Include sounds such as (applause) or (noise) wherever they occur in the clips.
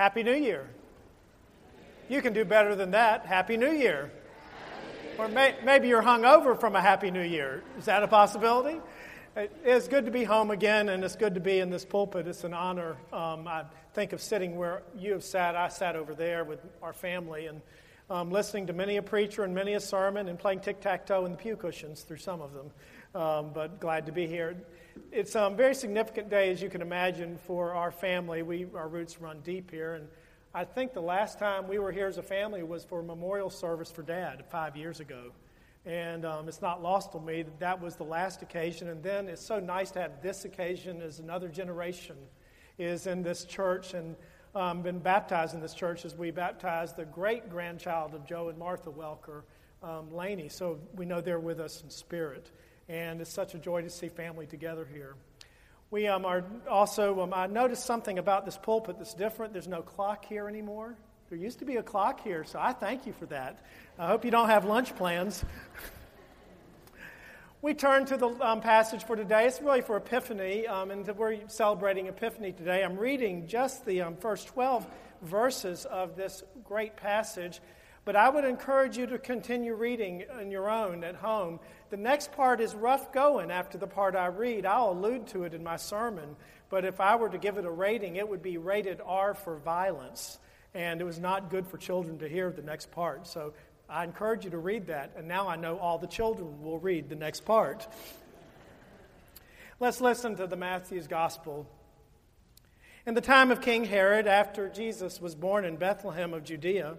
Happy New Year. You can do better than that. Happy New Year. Or may, maybe you're hungover from a Happy New Year. Is that a possibility? It's good to be home again, and it's good to be in this pulpit. It's an honor. Um, I think of sitting where you have sat. I sat over there with our family and um, listening to many a preacher and many a sermon and playing tic tac toe in the pew cushions through some of them. Um, but glad to be here. It's a very significant day, as you can imagine, for our family. We, our roots run deep here, and I think the last time we were here as a family was for a memorial service for Dad five years ago. And um, it's not lost on me that that was the last occasion. And then it's so nice to have this occasion as another generation is in this church and um, been baptized in this church as we baptized the great grandchild of Joe and Martha Welker, um, Laney. So we know they're with us in spirit. And it's such a joy to see family together here. We um, are also, um, I noticed something about this pulpit that's different. There's no clock here anymore. There used to be a clock here, so I thank you for that. I hope you don't have lunch plans. (laughs) we turn to the um, passage for today. It's really for Epiphany, um, and we're celebrating Epiphany today. I'm reading just the um, first 12 verses of this great passage, but I would encourage you to continue reading on your own at home. The next part is rough going after the part I read. I'll allude to it in my sermon, but if I were to give it a rating, it would be rated R for violence and it was not good for children to hear the next part. So I encourage you to read that, and now I know all the children will read the next part. Let's listen to the Matthew's Gospel. In the time of King Herod, after Jesus was born in Bethlehem of Judea,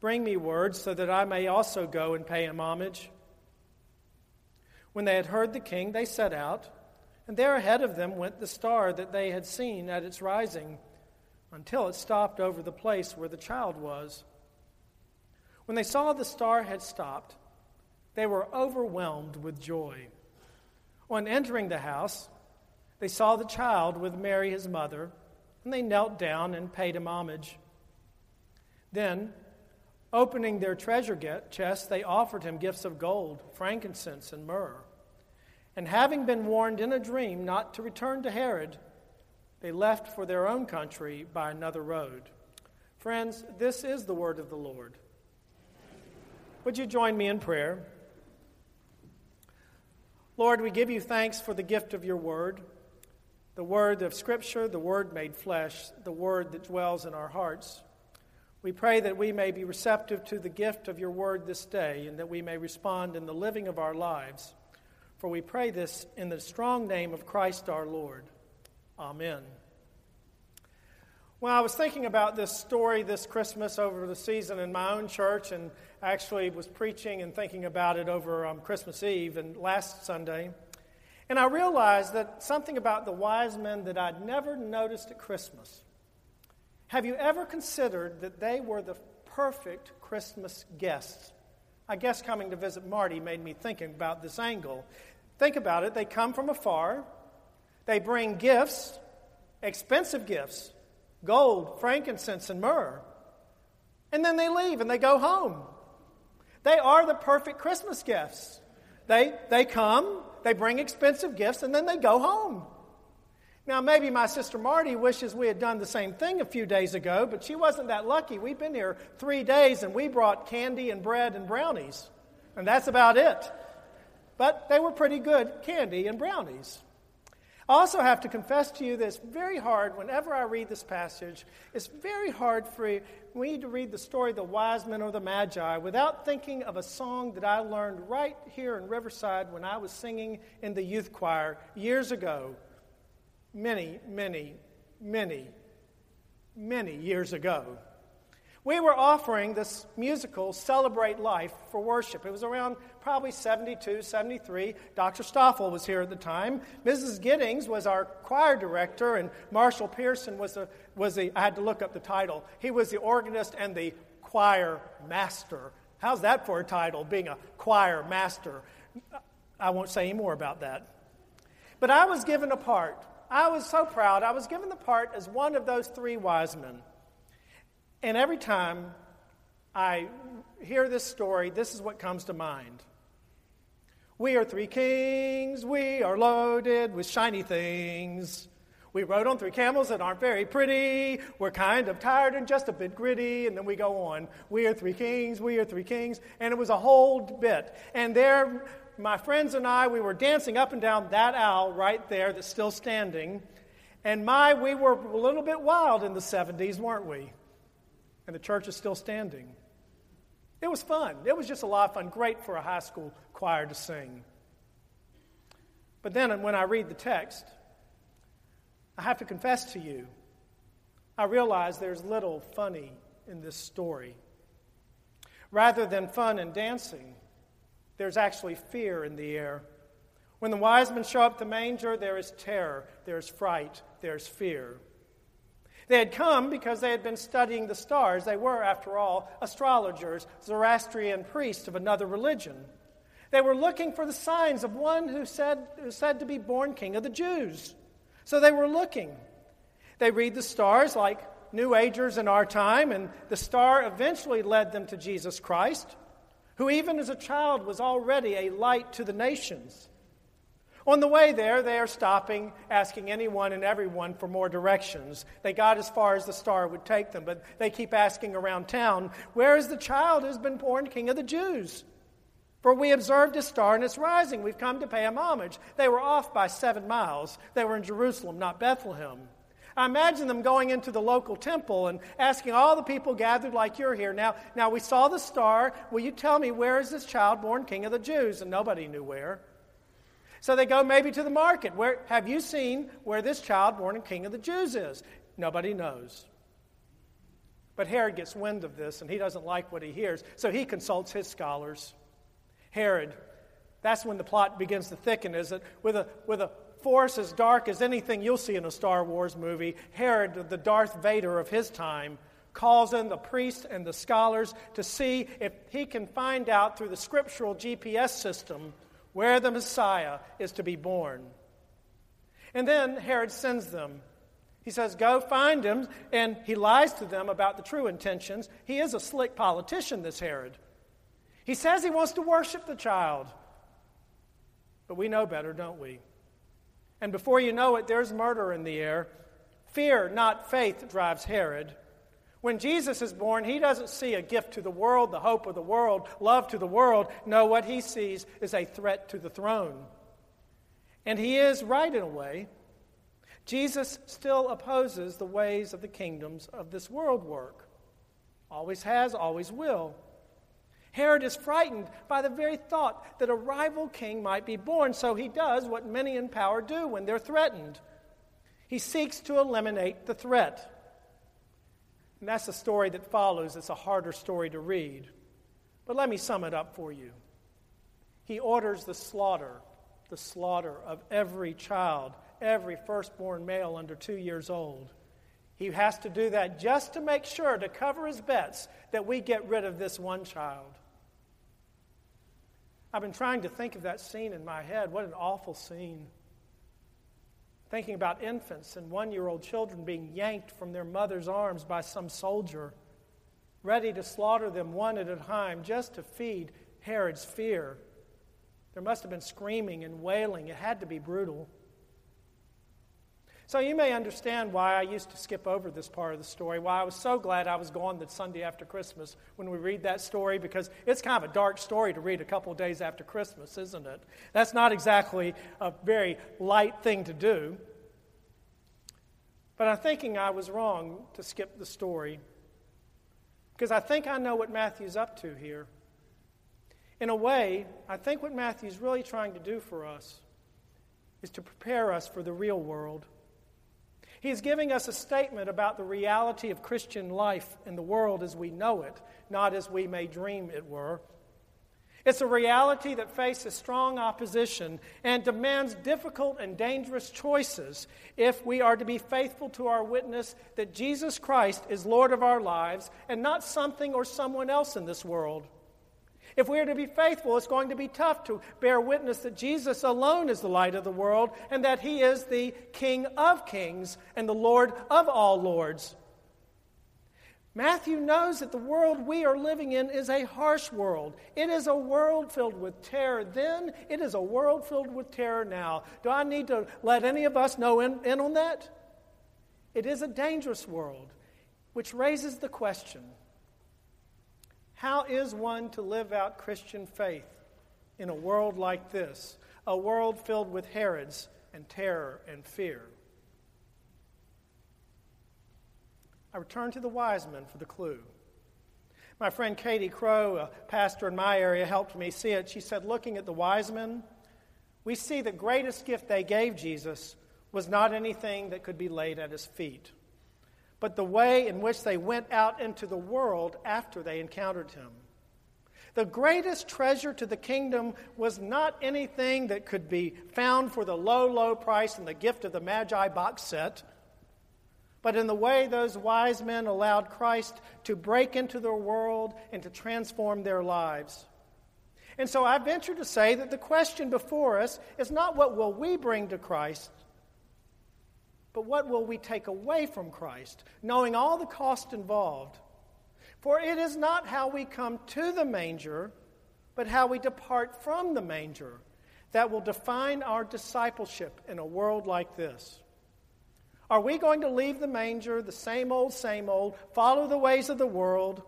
bring me word so that I may also go and pay him homage. When they had heard the king, they set out, and there ahead of them went the star that they had seen at its rising, until it stopped over the place where the child was. When they saw the star had stopped, they were overwhelmed with joy. On entering the house, they saw the child with Mary, his mother, and they knelt down and paid him homage. Then, opening their treasure chest, they offered him gifts of gold, frankincense, and myrrh. And having been warned in a dream not to return to Herod, they left for their own country by another road. Friends, this is the word of the Lord. Would you join me in prayer? Lord, we give you thanks for the gift of your word, the word of Scripture, the word made flesh, the word that dwells in our hearts. We pray that we may be receptive to the gift of your word this day and that we may respond in the living of our lives. For we pray this in the strong name of Christ our Lord. Amen. Well, I was thinking about this story this Christmas over the season in my own church, and actually was preaching and thinking about it over um, Christmas Eve and last Sunday. And I realized that something about the wise men that I'd never noticed at Christmas. Have you ever considered that they were the perfect Christmas guests? I guess coming to visit Marty made me thinking about this angle. Think about it. They come from afar, they bring gifts, expensive gifts gold, frankincense, and myrrh. And then they leave and they go home. They are the perfect Christmas gifts. They, they come, they bring expensive gifts, and then they go home. Now, maybe my sister Marty wishes we had done the same thing a few days ago, but she wasn't that lucky. We've been here three days and we brought candy and bread and brownies, and that's about it. But they were pretty good candy and brownies. I also have to confess to you that it's very hard, whenever I read this passage, it's very hard for me to read the story of the wise men or the magi without thinking of a song that I learned right here in Riverside when I was singing in the youth choir years ago. Many, many, many, many years ago. We were offering this musical, Celebrate Life, for worship. It was around probably 72, 73. Dr. Stoffel was here at the time. Mrs. Giddings was our choir director, and Marshall Pearson was the, was the, I had to look up the title. He was the organist and the choir master. How's that for a title, being a choir master? I won't say any more about that. But I was given a part. I was so proud. I was given the part as one of those three wise men. And every time I hear this story, this is what comes to mind. We are three kings, we are loaded with shiny things. We rode on three camels that aren't very pretty. We're kind of tired and just a bit gritty. And then we go on. We are three kings, we are three kings. And it was a whole bit. And there, my friends and I, we were dancing up and down that aisle right there that's still standing. And my, we were a little bit wild in the 70s, weren't we? and the church is still standing. It was fun. It was just a lot of fun. Great for a high school choir to sing. But then when I read the text, I have to confess to you, I realize there's little funny in this story. Rather than fun and dancing, there's actually fear in the air. When the wise men show up the manger, there is terror, there's fright, there's fear. They had come because they had been studying the stars. They were, after all, astrologers, Zoroastrian priests of another religion. They were looking for the signs of one who said, who said to be born king of the Jews. So they were looking. They read the stars like New Agers in our time, and the star eventually led them to Jesus Christ, who, even as a child, was already a light to the nations. On the way there, they are stopping, asking anyone and everyone for more directions. They got as far as the star would take them, but they keep asking around town, Where is the child who's been born King of the Jews? For we observed his star and it's rising. We've come to pay him homage. They were off by seven miles. They were in Jerusalem, not Bethlehem. I imagine them going into the local temple and asking all the people gathered like you're here. Now, now we saw the star. Will you tell me where is this child born King of the Jews? And nobody knew where. So they go maybe to the market. Where have you seen where this child born king of the Jews is? Nobody knows. But Herod gets wind of this and he doesn't like what he hears, so he consults his scholars. Herod, that's when the plot begins to thicken, is it? With a, with a force as dark as anything you'll see in a Star Wars movie, Herod, the Darth Vader of his time, calls in the priests and the scholars to see if he can find out through the scriptural GPS system where the Messiah is to be born. And then Herod sends them. He says, Go find him, and he lies to them about the true intentions. He is a slick politician, this Herod. He says he wants to worship the child. But we know better, don't we? And before you know it, there's murder in the air. Fear, not faith, drives Herod. When Jesus is born, he doesn't see a gift to the world, the hope of the world, love to the world. No, what he sees is a threat to the throne. And he is right in a way. Jesus still opposes the ways of the kingdoms of this world work. Always has, always will. Herod is frightened by the very thought that a rival king might be born, so he does what many in power do when they're threatened. He seeks to eliminate the threat. And that's the story that follows. It's a harder story to read. But let me sum it up for you. He orders the slaughter, the slaughter of every child, every firstborn male under two years old. He has to do that just to make sure, to cover his bets, that we get rid of this one child. I've been trying to think of that scene in my head. What an awful scene thinking about infants and one year old children being yanked from their mother's arms by some soldier, ready to slaughter them one at a time just to feed Herod's fear. There must have been screaming and wailing. It had to be brutal. So you may understand why I used to skip over this part of the story, why I was so glad I was gone that Sunday after Christmas when we read that story, because it's kind of a dark story to read a couple days after Christmas, isn't it? That's not exactly a very light thing to do. But I'm thinking I was wrong to skip the story because I think I know what Matthew's up to here. In a way, I think what Matthew's really trying to do for us is to prepare us for the real world. He's giving us a statement about the reality of Christian life in the world as we know it, not as we may dream it were. It's a reality that faces strong opposition and demands difficult and dangerous choices if we are to be faithful to our witness that Jesus Christ is Lord of our lives and not something or someone else in this world. If we are to be faithful, it's going to be tough to bear witness that Jesus alone is the light of the world and that he is the King of kings and the Lord of all lords. Matthew knows that the world we are living in is a harsh world. It is a world filled with terror then, it is a world filled with terror now. Do I need to let any of us know in, in on that? It is a dangerous world, which raises the question how is one to live out Christian faith in a world like this, a world filled with Herods and terror and fear? I returned to the wise men for the clue. My friend Katie Crow, a pastor in my area, helped me see it. She said, looking at the wise men, we see the greatest gift they gave Jesus was not anything that could be laid at his feet, but the way in which they went out into the world after they encountered him. The greatest treasure to the kingdom was not anything that could be found for the low, low price in the gift of the Magi box set but in the way those wise men allowed Christ to break into their world and to transform their lives. And so I venture to say that the question before us is not what will we bring to Christ, but what will we take away from Christ, knowing all the cost involved. For it is not how we come to the manger, but how we depart from the manger that will define our discipleship in a world like this. Are we going to leave the manger, the same old, same old, follow the ways of the world?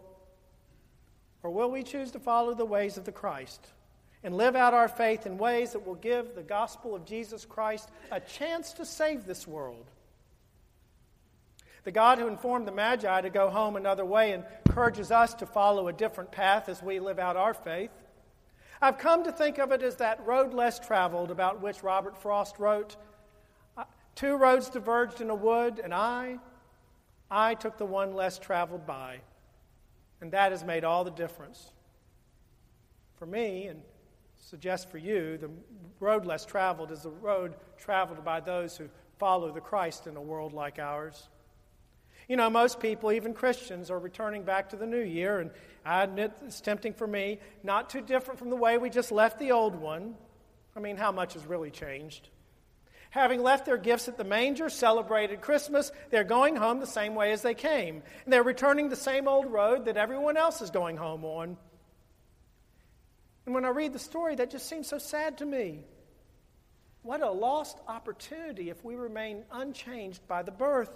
Or will we choose to follow the ways of the Christ and live out our faith in ways that will give the gospel of Jesus Christ a chance to save this world? The God who informed the Magi to go home another way encourages us to follow a different path as we live out our faith. I've come to think of it as that road less traveled about which Robert Frost wrote uh, Two roads diverged in a wood, and I, I took the one less traveled by. And that has made all the difference. For me, and suggest for you, the road less traveled is the road traveled by those who follow the Christ in a world like ours. You know, most people, even Christians, are returning back to the new year, and I admit it's tempting for me, not too different from the way we just left the old one. I mean, how much has really changed? Having left their gifts at the manger, celebrated Christmas, they're going home the same way as they came. And they're returning the same old road that everyone else is going home on. And when I read the story, that just seems so sad to me. What a lost opportunity if we remain unchanged by the birth.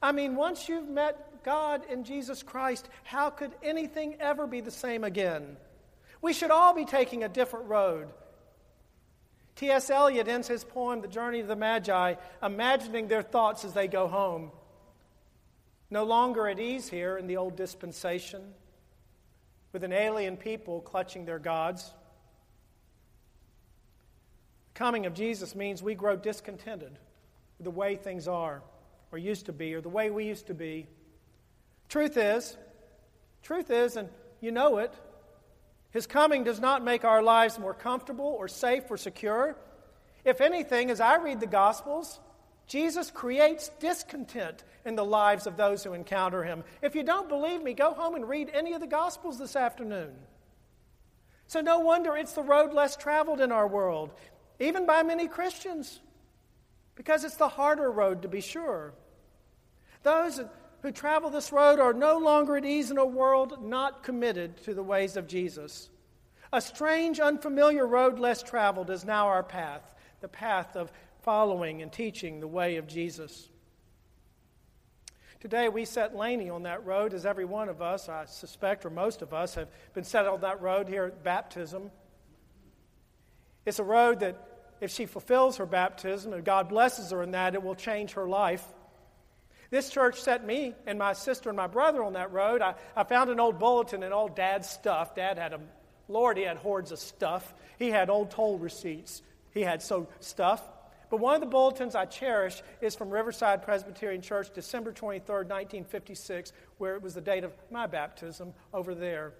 I mean, once you've met God in Jesus Christ, how could anything ever be the same again? We should all be taking a different road. T.S. Eliot ends his poem, The Journey of the Magi, imagining their thoughts as they go home. No longer at ease here in the old dispensation, with an alien people clutching their gods. The coming of Jesus means we grow discontented with the way things are, or used to be, or the way we used to be. Truth is, truth is, and you know it, his coming does not make our lives more comfortable or safe or secure. If anything, as I read the Gospels, Jesus creates discontent in the lives of those who encounter him. If you don't believe me, go home and read any of the Gospels this afternoon. So, no wonder it's the road less traveled in our world, even by many Christians, because it's the harder road to be sure. Those who travel this road are no longer at ease in a world not committed to the ways of Jesus. A strange, unfamiliar road less traveled is now our path, the path of following and teaching the way of Jesus. Today, we set Laney on that road, as every one of us, I suspect, or most of us, have been set on that road here at baptism. It's a road that, if she fulfills her baptism and God blesses her in that, it will change her life. This church set me and my sister and my brother on that road. I, I found an old bulletin and all dad's stuff. Dad had a, Lord, he had hordes of stuff. He had old toll receipts. He had so stuff. But one of the bulletins I cherish is from Riverside Presbyterian Church, December 23rd, 1956, where it was the date of my baptism over there.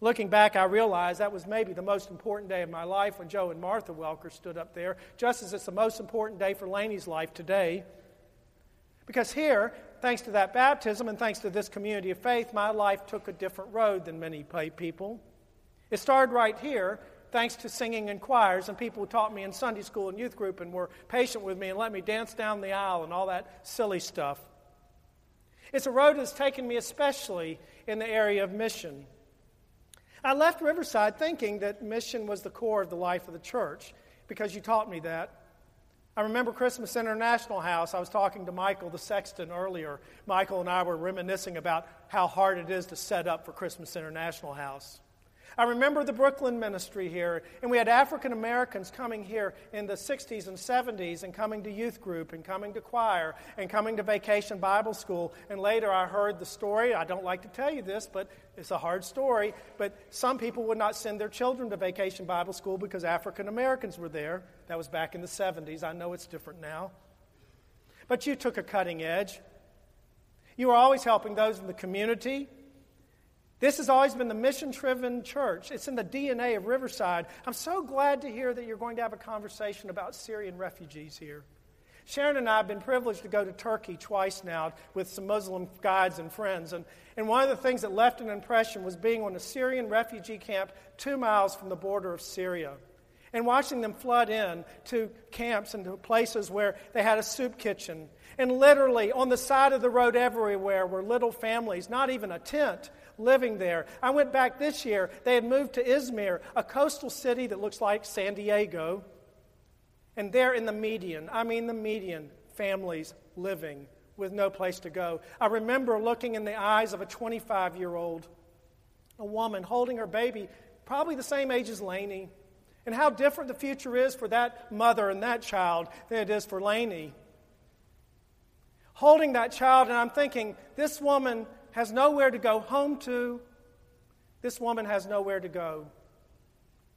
Looking back, I realized that was maybe the most important day of my life when Joe and Martha Welker stood up there, just as it's the most important day for Laney's life today. Because here, thanks to that baptism and thanks to this community of faith, my life took a different road than many people. It started right here, thanks to singing in choirs and people who taught me in Sunday school and youth group and were patient with me and let me dance down the aisle and all that silly stuff. It's a road that's taken me especially in the area of mission. I left Riverside thinking that mission was the core of the life of the church because you taught me that. I remember Christmas International House. I was talking to Michael, the sexton, earlier. Michael and I were reminiscing about how hard it is to set up for Christmas International House. I remember the Brooklyn ministry here, and we had African Americans coming here in the 60s and 70s and coming to youth group and coming to choir and coming to vacation Bible school. And later I heard the story. I don't like to tell you this, but it's a hard story. But some people would not send their children to vacation Bible school because African Americans were there. That was back in the 70s. I know it's different now. But you took a cutting edge. You were always helping those in the community this has always been the mission driven church. It's in the DNA of Riverside. I'm so glad to hear that you're going to have a conversation about Syrian refugees here. Sharon and I have been privileged to go to Turkey twice now with some Muslim guides and friends. And, and one of the things that left an impression was being on a Syrian refugee camp two miles from the border of Syria and watching them flood in to camps and to places where they had a soup kitchen. And literally, on the side of the road everywhere were little families, not even a tent, living there. I went back this year. They had moved to Izmir, a coastal city that looks like San Diego. And there in the median, I mean the median, families living with no place to go. I remember looking in the eyes of a 25 year old, a woman holding her baby, probably the same age as Laney, and how different the future is for that mother and that child than it is for Laney. Holding that child, and I'm thinking, this woman has nowhere to go home to. This woman has nowhere to go.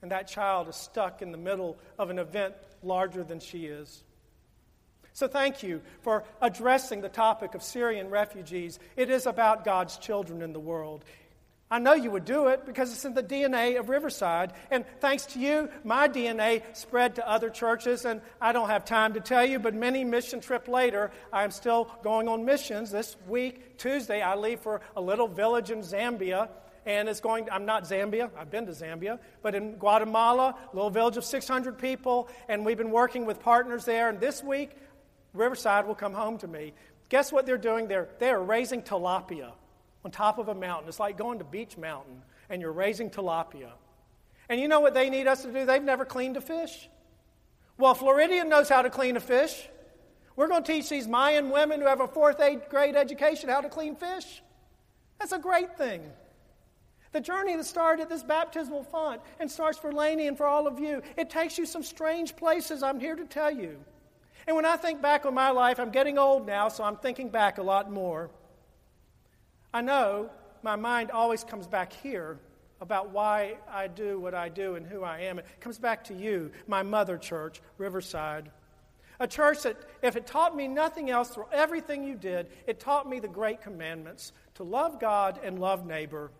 And that child is stuck in the middle of an event larger than she is. So, thank you for addressing the topic of Syrian refugees. It is about God's children in the world. I know you would do it because it's in the DNA of Riverside. And thanks to you, my DNA spread to other churches. And I don't have time to tell you, but many mission trip later, I'm still going on missions. This week, Tuesday, I leave for a little village in Zambia. And it's going, I'm not Zambia, I've been to Zambia, but in Guatemala, a little village of 600 people. And we've been working with partners there. And this week, Riverside will come home to me. Guess what they're doing? They're, they're raising tilapia on top of a mountain. It's like going to Beech Mountain and you're raising tilapia. And you know what they need us to do? They've never cleaned a fish. Well, Floridian knows how to clean a fish. We're going to teach these Mayan women who have a fourth grade education how to clean fish. That's a great thing. The journey that started at this baptismal font and starts for Laney and for all of you, it takes you some strange places, I'm here to tell you. And when I think back on my life, I'm getting old now, so I'm thinking back a lot more. I know my mind always comes back here about why I do what I do and who I am. It comes back to you, my mother church, Riverside. A church that, if it taught me nothing else through everything you did, it taught me the great commandments to love God and love neighbor.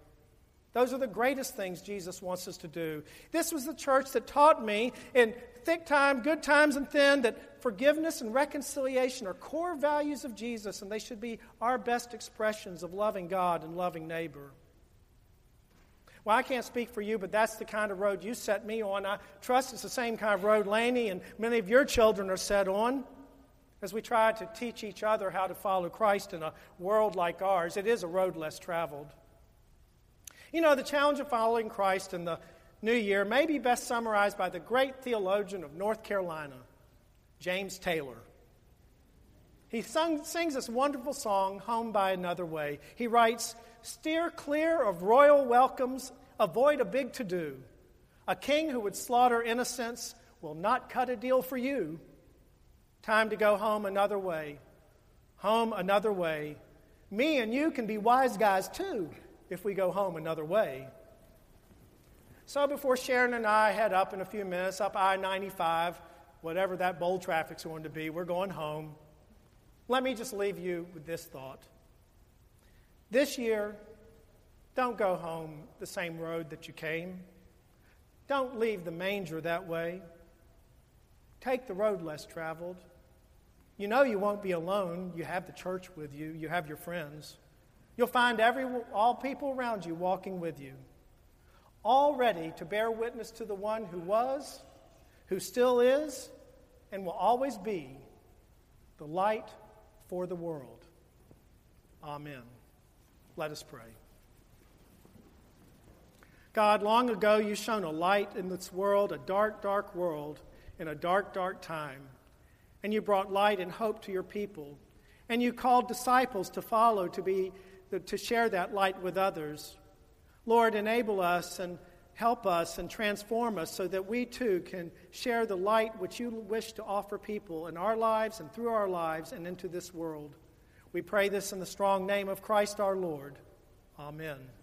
Those are the greatest things Jesus wants us to do. This was the church that taught me in thick time, good times, and thin that forgiveness and reconciliation are core values of Jesus, and they should be our best expressions of loving God and loving neighbor. Well, I can't speak for you, but that's the kind of road you set me on. I trust it's the same kind of road Laney and many of your children are set on as we try to teach each other how to follow Christ in a world like ours. It is a road less traveled. You know, the challenge of following Christ in the new year may be best summarized by the great theologian of North Carolina, James Taylor. He sung, sings this wonderful song, Home by Another Way. He writes, Steer clear of royal welcomes, avoid a big to do. A king who would slaughter innocents will not cut a deal for you. Time to go home another way. home another way. Me and you can be wise guys too if we go home another way. So before Sharon and I head up in a few minutes, up I 95, whatever that bold traffic's going to be, we're going home. Let me just leave you with this thought. This year, don't go home the same road that you came. Don't leave the manger that way. Take the road less traveled. You know you won't be alone. You have the church with you, you have your friends. You'll find every, all people around you walking with you, all ready to bear witness to the one who was, who still is, and will always be the light for the world. Amen. Let us pray. God, long ago you shone a light in this world, a dark, dark world, in a dark, dark time and you brought light and hope to your people. And you called disciples to follow, to, be, to share that light with others. Lord, enable us and help us and transform us so that we too can share the light which you wish to offer people in our lives and through our lives and into this world. We pray this in the strong name of Christ our Lord. Amen.